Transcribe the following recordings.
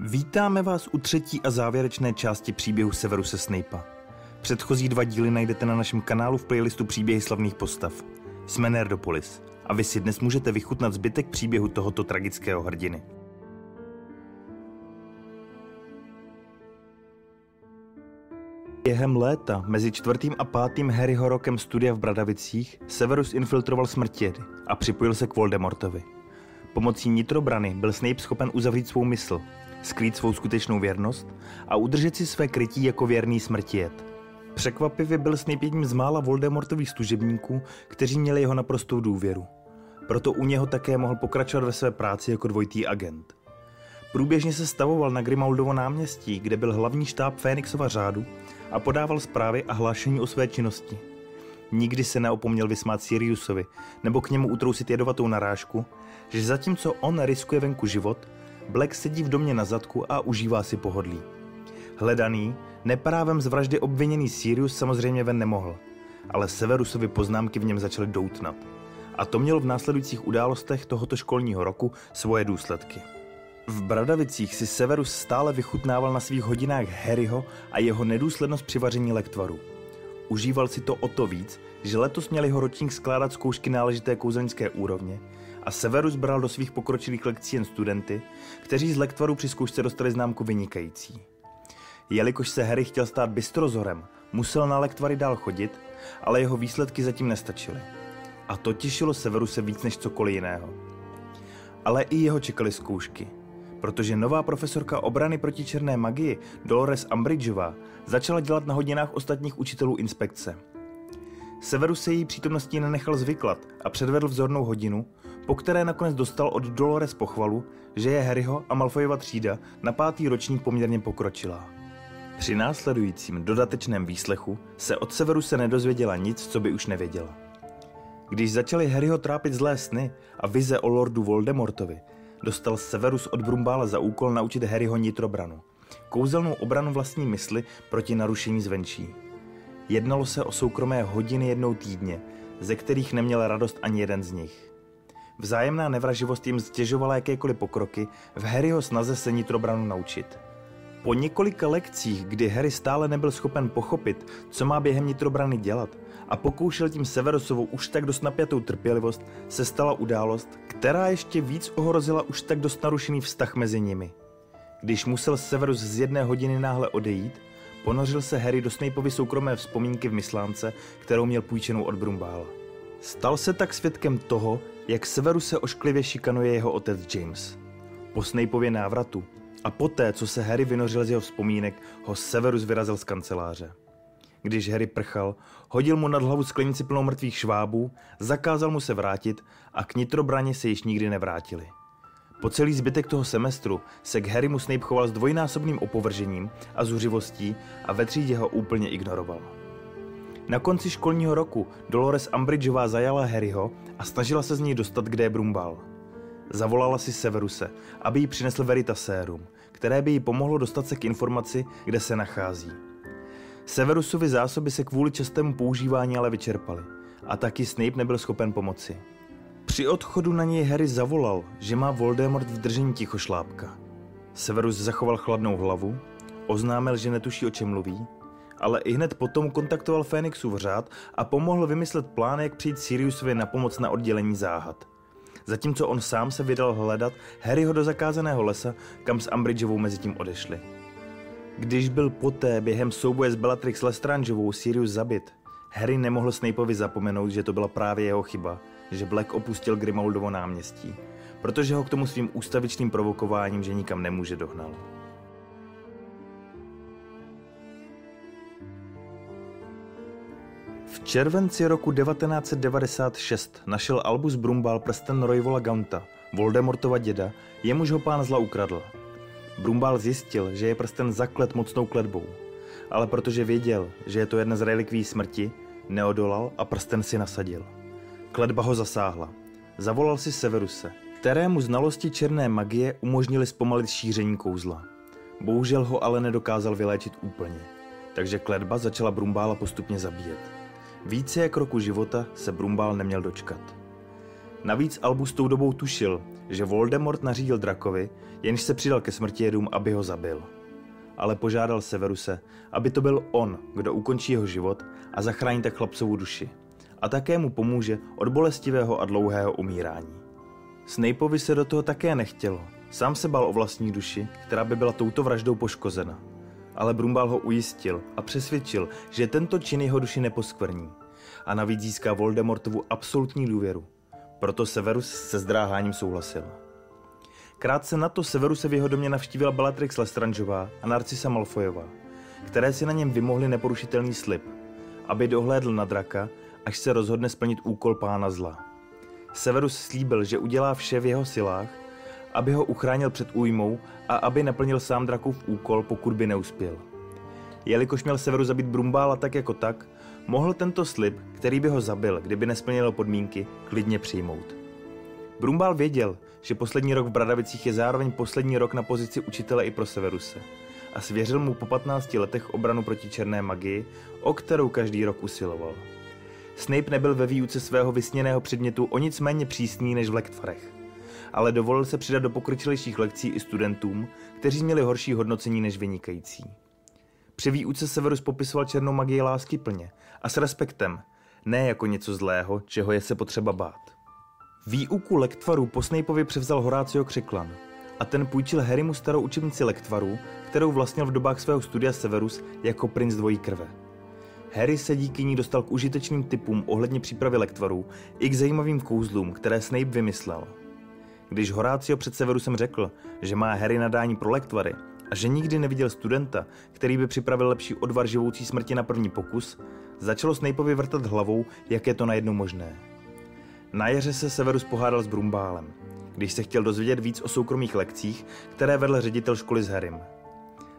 Vítáme vás u třetí a závěrečné části příběhu Severuse Snape'a. Předchozí dva díly najdete na našem kanálu v playlistu Příběhy slavných postav. Jsme Nerdopolis a vy si dnes můžete vychutnat zbytek příběhu tohoto tragického hrdiny. Během léta mezi čtvrtým a pátým Harryho rokem studia v Bradavicích Severus infiltroval smrtědy a připojil se k Voldemortovi. Pomocí nitrobrany byl Snape schopen uzavřít svou mysl, skrýt svou skutečnou věrnost a udržet si své krytí jako věrný smrtijet. Překvapivě byl Snape jedním z mála Voldemortových služebníků, kteří měli jeho naprostou důvěru. Proto u něho také mohl pokračovat ve své práci jako dvojitý agent. Průběžně se stavoval na Grimaldovo náměstí, kde byl hlavní štáb Fénixova řádu a podával zprávy a hlášení o své činnosti. Nikdy se neopomněl vysmát Siriusovi nebo k němu utrousit jedovatou narážku, že zatímco on riskuje venku život, Black sedí v domě na zadku a užívá si pohodlí. Hledaný, neprávem z vraždy obviněný Sirius samozřejmě ven nemohl, ale Severusovi poznámky v něm začaly doutnat. A to mělo v následujících událostech tohoto školního roku svoje důsledky. V Bradavicích si Severus stále vychutnával na svých hodinách Harryho a jeho nedůslednost při vaření lektvaru. Užíval si to o to víc, že letos měl jeho ročník skládat zkoušky náležité kouzelnické úrovně a Severus bral do svých pokročilých lekcí jen studenty, kteří z lektvaru při zkoušce dostali známku vynikající. Jelikož se Harry chtěl stát bystrozorem, musel na lektvary dál chodit, ale jeho výsledky zatím nestačily. A to těšilo Severuse víc než cokoliv jiného. Ale i jeho čekaly zkoušky, protože nová profesorka obrany proti černé magii Dolores Umbridgeová začala dělat na hodinách ostatních učitelů inspekce. Severus se její přítomností nenechal zvyklat a předvedl vzornou hodinu, po které nakonec dostal od Dolores pochvalu, že je Harryho a Malfoyova třída na pátý ročník poměrně pokročilá. Při následujícím dodatečném výslechu se od Severuse nedozvěděla nic, co by už nevěděla. Když začali Harryho trápit zlé sny a vize o lordu Voldemortovi, dostal Severus od Brumbála za úkol naučit Harryho nitrobranu, kouzelnou obranu vlastní mysli proti narušení zvenčí. Jednalo se o soukromé hodiny jednou týdně, ze kterých neměl radost ani jeden z nich. Vzájemná nevraživost jim stěžovala jakékoliv pokroky v Harryho snaze se nitrobranu naučit. Po několika lekcích, kdy Harry stále nebyl schopen pochopit, co má během nitrobrany dělat a pokoušel tím Severusovou už tak dost napjatou trpělivost, se stala událost, která ještě víc ohrozila už tak dost narušený vztah mezi nimi. Když musel Severus z jedné hodiny náhle odejít, ponořil se Harry do Snapeovy soukromé vzpomínky v myslánce, kterou měl půjčenou od Brumbála. Stal se tak svědkem toho, jak Severus se ošklivě šikanuje jeho otec James. Po Snapeově návratu a poté, co se Harry vynořil z jeho vzpomínek, ho Severus vyrazil z kanceláře. Když Harry prchal, hodil mu nad hlavu sklenici plnou mrtvých švábů, zakázal mu se vrátit a k nitrobraně se již nikdy nevrátili. Po celý zbytek toho semestru se k Harrymu Snape choval s dvojnásobným opovržením a zuřivostí a ve třídě ho úplně ignoroval. Na konci školního roku Dolores Umbridgeová zajala Harryho a snažila se z něj dostat, kde je Brumbal. Zavolala si Severuse, aby jí přinesl Veritaserum, které by jí pomohlo dostat se k informaci, kde se nachází. Severusovi zásoby se kvůli častému používání ale vyčerpaly a taky Snape nebyl schopen pomoci. Při odchodu na něj Harry zavolal, že má Voldemort v držení tichošlápka. Severus zachoval chladnou hlavu, oznámil, že netuší o čem mluví, ale i hned potom kontaktoval Fénixův řád a pomohl vymyslet plán, jak přijít Siriusovi na pomoc na oddělení záhad. Zatímco on sám se vydal hledat Harryho do zakázaného lesa, kam s Umbridgeovou mezi tím odešli. Když byl poté během souboje s Bellatrix Lestrangeovou Sirius zabit, Harry nemohl Snapeovi zapomenout, že to byla právě jeho chyba, že Black opustil Grimaldovo náměstí, protože ho k tomu svým ústavičným provokováním, že nikam nemůže dohnal. Červenci roku 1996 našel Albus Brumbal prsten Royvola Gaunta, Voldemortova děda, jemuž ho pán zla ukradl. Brumbal zjistil, že je prsten zaklet mocnou kletbou, ale protože věděl, že je to jedna z relikví smrti, neodolal a prsten si nasadil. Kletba ho zasáhla. Zavolal si Severuse, kterému znalosti černé magie umožnili zpomalit šíření kouzla. Bohužel ho ale nedokázal vyléčit úplně, takže kletba začala Brumbála postupně zabíjet. Více jak roku života se Brumbál neměl dočkat. Navíc Albus tou dobou tušil, že Voldemort nařídil Drakovi, jenž se přidal ke smrtijedům, aby ho zabil. Ale požádal Severuse, aby to byl on, kdo ukončí jeho život a zachrání tak chlapcovu duši. A také mu pomůže od bolestivého a dlouhého umírání. Snapeovi se do toho také nechtělo. Sám se bal o vlastní duši, která by byla touto vraždou poškozena. Ale Brumbal ho ujistil a přesvědčil, že tento čin jeho duši neposkvrní. A navíc získá Voldemortovu absolutní důvěru. Proto Severus se zdráháním souhlasil. Krátce na to Severuse v jeho domě navštívila Bellatrix Lestrangeová a Narcisa Malfoyová, které si na něm vymohli neporušitelný slib, aby dohlédl na draka, až se rozhodne splnit úkol pána zla. Severus slíbil, že udělá vše v jeho silách, aby ho uchránil před újmou a aby naplnil sám drakův úkol, pokud by neuspěl. Jelikož měl Severus zabít Brumbála tak jako tak, mohl tento slib, který by ho zabil, kdyby nesplnil podmínky, klidně přijmout. Brumbál věděl, že poslední rok v Bradavicích je zároveň poslední rok na pozici učitele i pro Severuse a svěřil mu po 15 letech obranu proti černé magii, o kterou každý rok usiloval. Snape nebyl ve výuce svého vysněného předmětu o nic méně přísný než v lektvarech, ale dovolil se přidat do pokročilejších lekcí i studentům, kteří měli horší hodnocení než vynikající. Při výuce Severus popisoval černou magii lásky plně a s respektem, ne jako něco zlého, čeho je se potřeba bát. Výuku lektvarů po Snapeovi převzal Horácio Křiklan a ten půjčil Harrymu starou učebnici lektvarů, kterou vlastnil v dobách svého studia Severus jako princ dvojí krve. Harry se díky ní dostal k užitečným typům ohledně přípravy lektvarů i k zajímavým kouzlům, které Snape vymyslel. Když Horácio před Severusem řekl, že má Harry nadání pro lektvary a že nikdy neviděl studenta, který by připravil lepší odvar živoucí smrti na první pokus, začalo Snapeovi vrtat hlavou, jak je to najednou možné. Na jaře se Severus pohádal s Brumbálem, když se chtěl dozvědět víc o soukromých lekcích, které vedl ředitel školy s Harrym.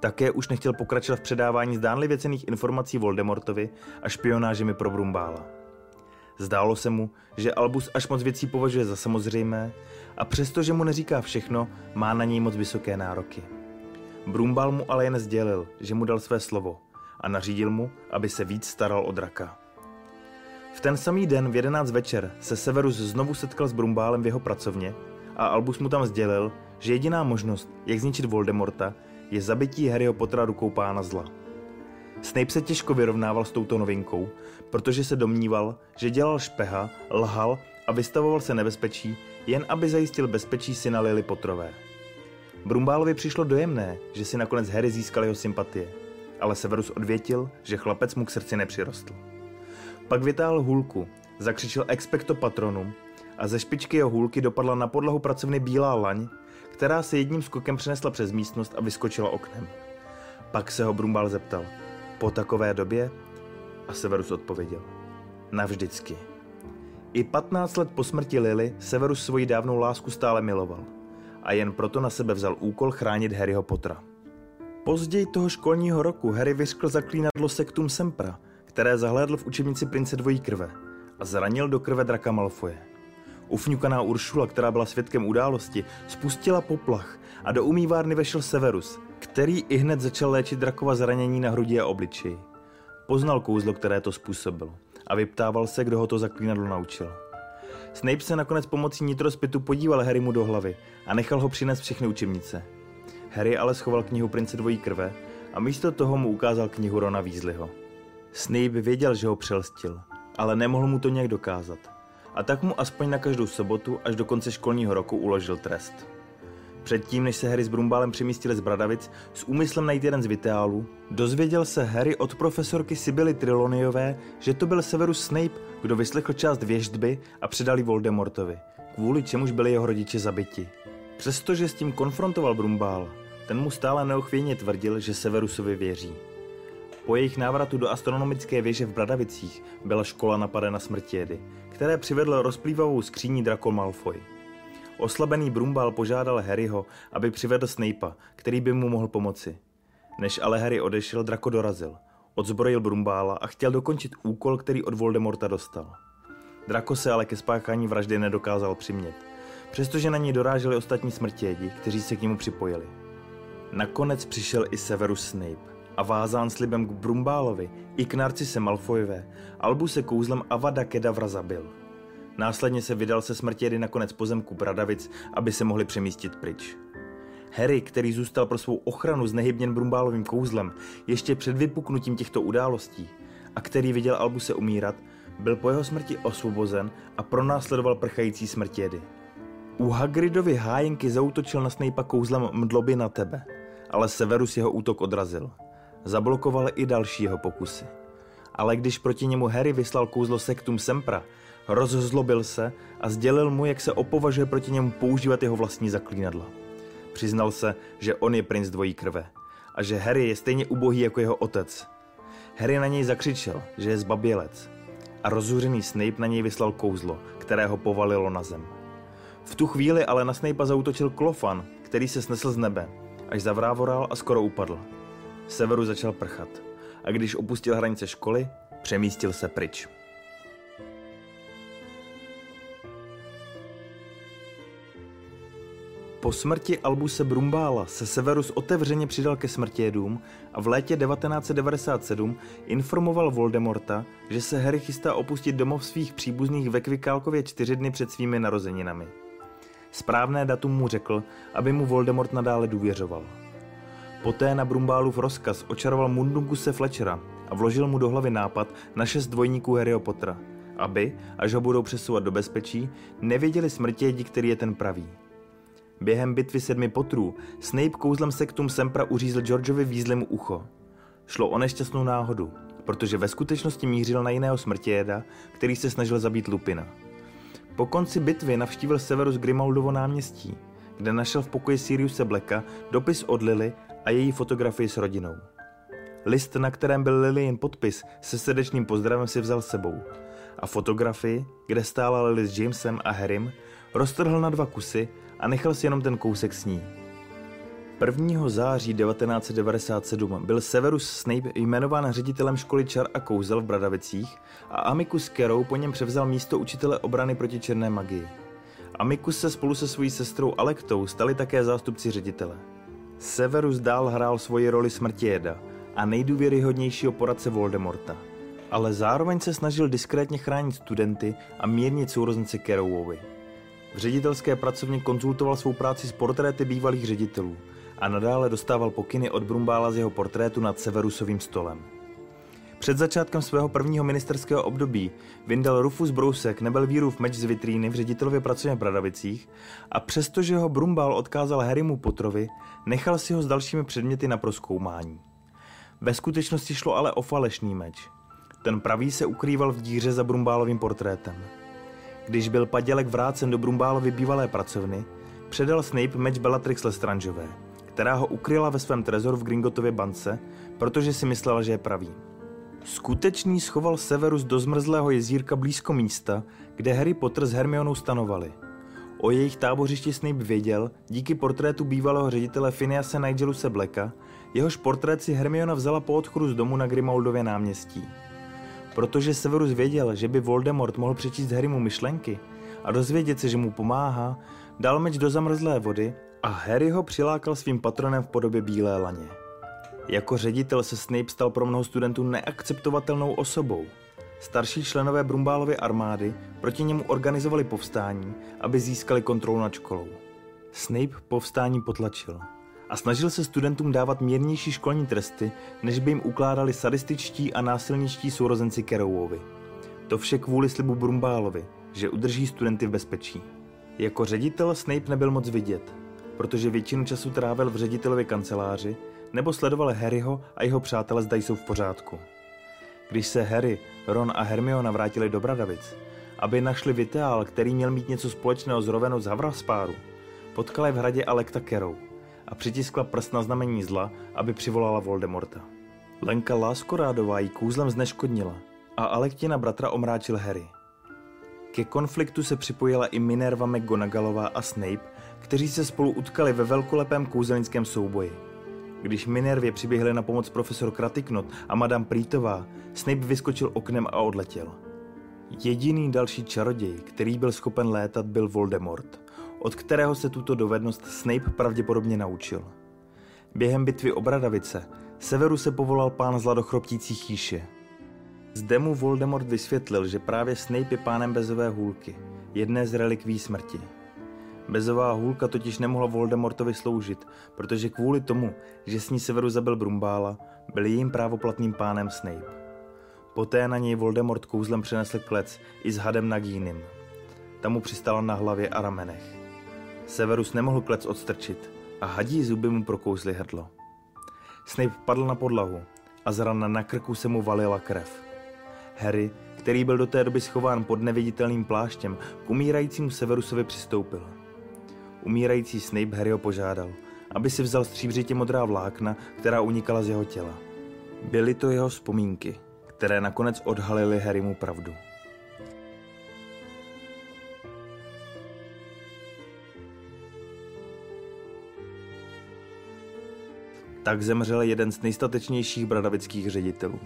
Také už nechtěl pokračovat v předávání zdánlivě cených informací Voldemortovi a špionážemi pro Brumbála. Zdálo se mu, že Albus až moc věcí považuje za samozřejmé a přestože mu neříká všechno, má na něj moc vysoké nároky. Brumbal mu ale jen sdělil, že mu dal své slovo a nařídil mu, aby se víc staral o draka. V ten samý den v 11 večer se Severus znovu setkal s Brumbálem v jeho pracovně a Albus mu tam sdělil, že jediná možnost, jak zničit Voldemorta, je zabití Harryho Pottera rukou pána zla. Snape se těžko vyrovnával s touto novinkou, protože se domníval, že dělal špeha, lhal a vystavoval se nebezpečí, jen aby zajistil bezpečí syna Lily Potterové. Brumbálovi přišlo dojemné, že si nakonec Harry získal jeho sympatie, ale Severus odvětil, že chlapec mu k srdci nepřirostl. Pak vytáhl hůlku, zakřičel expecto patronum a ze špičky jeho hůlky dopadla na podlahu pracovny bílá laň, která se jedním skokem přenesla přes místnost a vyskočila oknem. Pak se ho Brumbal zeptal, po takové době? A Severus odpověděl, navždycky. I 15 let po smrti Lily Severus svoji dávnou lásku stále miloval a jen proto na sebe vzal úkol chránit Harryho Pottera. Později toho školního roku Harry vyřkl zaklínadlo Sectum Sempra – které zahlédl v učebnici prince dvojí krve a zranil do krve draka Malfoje. Ufňukaná Uršula, která byla svědkem události, spustila poplach a do umývárny vešel Severus, který i hned začal léčit drakova zranění na hrudi a obličeji. Poznal kouzlo, které to způsobilo a vyptával se, kdo ho to zaklínadlo naučil. Snape se nakonec pomocí nitrospitu podíval Harrymu do hlavy a nechal ho přinést všechny učebnice. Harry ale schoval knihu prince dvojí krve a místo toho mu ukázal knihu Rona Weasleyho. Snape věděl, že ho přelstil, ale nemohl mu to nějak dokázat. A tak mu aspoň na každou sobotu až do konce školního roku uložil trest. Předtím, než se Harry s Brumbálem přemístili z Bradavic s úmyslem najít jeden z Vitálů, dozvěděl se Harry od profesorky Sibily Triloniové, že to byl Severus Snape, kdo vyslechl část věždby a předal ji Voldemortovi, kvůli čemuž byli jeho rodiče zabiti. Přestože s tím konfrontoval Brumbál, ten mu stále neochvějně tvrdil, že Severusovi věří. Po jejich návratu do astronomické věže v Bradavicích byla škola napadena smrtědy, které přivedl rozplývavou skříní Draco Malfoy. Oslabený Brumbal požádal Harryho, aby přivedl Snape'a, který by mu mohl pomoci. Než ale Harry odešel, Draco dorazil. Odzbrojil Brumbála a chtěl dokončit úkol, který od Voldemorta dostal. Draco se ale ke spáchání vraždy nedokázal přimět, přestože na něj doráželi ostatní smrtědi, kteří se k němu připojili. Nakonec přišel i Severus Snape a vázán slibem k Brumbálovi i k Narcise Albu se kouzlem Avada Kedavra zabil. Následně se vydal se smrtědy na konec pozemku Bradavic, aby se mohli přemístit pryč. Harry, který zůstal pro svou ochranu s nehybněn brumbálovým kouzlem ještě před vypuknutím těchto událostí a který viděl Albuse umírat, byl po jeho smrti osvobozen a pronásledoval prchající smrtědy. U Hagridovy hájenky zautočil na Snape'a kouzlem mdloby na tebe, ale Severus jeho útok odrazil. Zablokoval i další jeho pokusy. Ale když proti němu Harry vyslal kouzlo Sectum Sempra, rozzlobil se a sdělil mu, jak se opovažuje proti němu používat jeho vlastní zaklínadla. Přiznal se, že on je princ dvojí krve a že Harry je stejně ubohý jako jeho otec. Harry na něj zakřičel, že je zbabělec a rozzuřený Snape na něj vyslal kouzlo, které ho povalilo na zem. V tu chvíli ale na Snape'a zautočil Klofan, který se snesl z nebe, až zavrávoral a skoro upadl. Severu začal prchat a když opustil hranice školy, přemístil se pryč. Po smrti Albuse Brumbála se Severus otevřeně přidal ke smrtědům a v létě 1997 informoval Voldemorta, že se Harry chystá opustit domov svých příbuzných ve Kvikálkově čtyři dny před svými narozeninami. Správné datum mu řekl, aby mu Voldemort nadále důvěřoval. Poté na Brumbálův rozkaz očaroval Mundunguse Fletchera a vložil mu do hlavy nápad na šest dvojníků Harryho Pottera, aby, až ho budou přesouvat do bezpečí, nevěděli smrtědi, který je ten pravý. Během bitvy sedmi potrů Snape kouzlem sektum Sempra uřízl Georgeovi výzlemu ucho. Šlo o nešťastnou náhodu, protože ve skutečnosti mířil na jiného smrtějeda, který se snažil zabít Lupina. Po konci bitvy navštívil Severus Grimaldovo náměstí, kde našel v pokoji Siriuse Blacka dopis od Lily a její fotografii s rodinou. List, na kterém byl Lily podpis se srdečným pozdravem si vzal sebou a fotografii, kde stála Lily s Jamesem a Harrym, roztrhl na dva kusy a nechal si jenom ten kousek s ní. 1. září 1997 byl Severus Snape jmenován ředitelem školy čar a kouzel v Bradavicích a Amicus Carrow po něm převzal místo učitele obrany proti černé magii. Amicus se spolu se svojí sestrou Alektou stali také zástupci ředitele. Severus dál hrál svoji roli smrtějeda a nejdůvěryhodnějšího poradce Voldemorta, ale zároveň se snažil diskrétně chránit studenty a mírnit sourozence Carrowovi. V ředitelské pracovně konzultoval svou práci s portréty bývalých ředitelů a nadále dostával pokyny od Brumbála z jeho portrétu nad Severusovým stolem. Před začátkem svého prvního ministerského období vyndal Rufus Brousek Nebelvírův meč z vitríny v ředitelově pracovně v Bradavicích a přestože ho Brumbál odkázal Harrymu Potrovi, nechal si ho s dalšími předměty na proskoumání. Ve skutečnosti šlo ale o falešný meč. Ten pravý se ukrýval v díře za Brumbálovým portrétem. Když byl padělek vrácen do Brumbálovy bývalé pracovny, předal Snape meč Bellatrix Lestrangeové, která ho ukryla ve svém trezoru v Gringotově bance, protože si myslela, že je pravý. Skutečný schoval Severus do zmrzlého jezírka blízko místa, kde Harry Potter s Hermionou stanovali. O jejich tábořišti Snape věděl díky portrétu bývalého ředitele Phinease Nigeluse Blacka, jehož portrét si Hermiona vzala po odchodu z domu na Grimaldově náměstí. Protože Severus věděl, že by Voldemort mohl přečíst Harrymu myšlenky a dozvědět se, že mu pomáhá, dal meč do zamrzlé vody a Harry ho přilákal svým patronem v podobě bílé laně. Jako ředitel se Snape stal pro mnoho studentů neakceptovatelnou osobou. Starší členové Brumbálovy armády proti němu organizovali povstání, aby získali kontrolu nad školou. Snape povstání potlačil a snažil se studentům dávat mírnější školní tresty, než by jim ukládali sadističtí a násilničtí sourozenci Kerouovi. To vše kvůli slibu Brumbálovi, že udrží studenty v bezpečí. Jako ředitel Snape nebyl moc vidět, protože většinu času trávil v ředitelově kanceláři nebo sledoval Harryho a jeho přátele zda jsou v pořádku. Když se Harry, Ron a Hermiona vrátili do Bradavic, aby našli Viteál, který měl mít něco společného s Rovenou z Havraspáru, potkali v hradě Alekta Kerou a přitiskla prst na znamení zla, aby přivolala Voldemorta. Lenka Láskorádová jí kůzlem zneškodnila a Alektina bratra omráčil Harry. Ke konfliktu se připojila i Minerva McGonagallová a Snape, kteří se spolu utkali ve velkolepém kouzelnickém souboji. Když Minervě přiběhli na pomoc profesor Kratiknot a madame Prítová, Snape vyskočil oknem a odletěl. Jediný další čaroděj, který byl schopen létat, byl Voldemort, od kterého se tuto dovednost Snape pravděpodobně naučil. Během bitvy o Bradavice Severu se povolal pán zla do chroptící chýše. Zde mu Voldemort vysvětlil, že právě Snape je pánem bezové hůlky, jedné z relikví smrti. Bezová hůlka totiž nemohla Voldemortovi sloužit, protože kvůli tomu, že s ní Severu zabil Brumbála, byl jejím právoplatným pánem Snape. Poté na něj Voldemort kouzlem přenesl klec i s hadem Nagínem. Tam mu přistala na hlavě a ramenech. Severus nemohl klec odstrčit a hadí zuby mu prokouzly hrdlo. Snape padl na podlahu a z rana na krku se mu valila krev. Harry, který byl do té doby schován pod neviditelným pláštěm, k umírajícímu Severusovi přistoupil. Umírající Snape Harryho požádal, aby si vzal stříbřitě modrá vlákna, která unikala z jeho těla. Byly to jeho vzpomínky, které nakonec odhalily Harrymu pravdu. Tak zemřel jeden z nejstatečnějších bradavických ředitelů.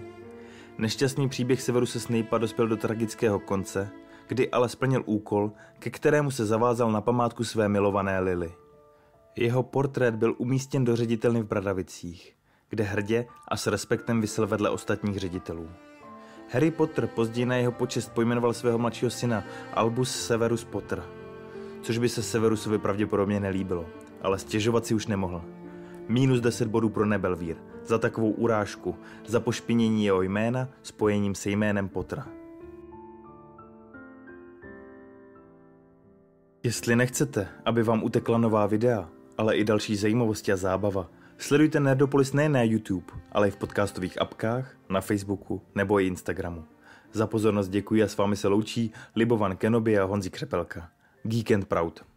Nešťastný příběh Severuse Snape'a dospěl do tragického konce, kdy ale splnil úkol, ke kterému se zavázal na památku své milované Lily. Jeho portrét byl umístěn do ředitelny v Bradavicích, kde hrdě a s respektem vysel vedle ostatních ředitelů. Harry Potter později na jeho počest pojmenoval svého mladšího syna Albus Severus Potter, což by se Severusovi pravděpodobně nelíbilo, ale stěžovat si už nemohl. Minus 10 bodů pro Nebelvír za takovou urážku, za pošpinění jeho jména spojením se jménem Pottera. Jestli nechcete, aby vám utekla nová videa, ale i další zajímavosti a zábava, sledujte Nerdopolis nejen na YouTube, ale i v podcastových apkách, na Facebooku nebo i Instagramu. Za pozornost děkuji a s vámi se loučí Libovan Kenobi a Honzi Křepelka. Geek and Proud.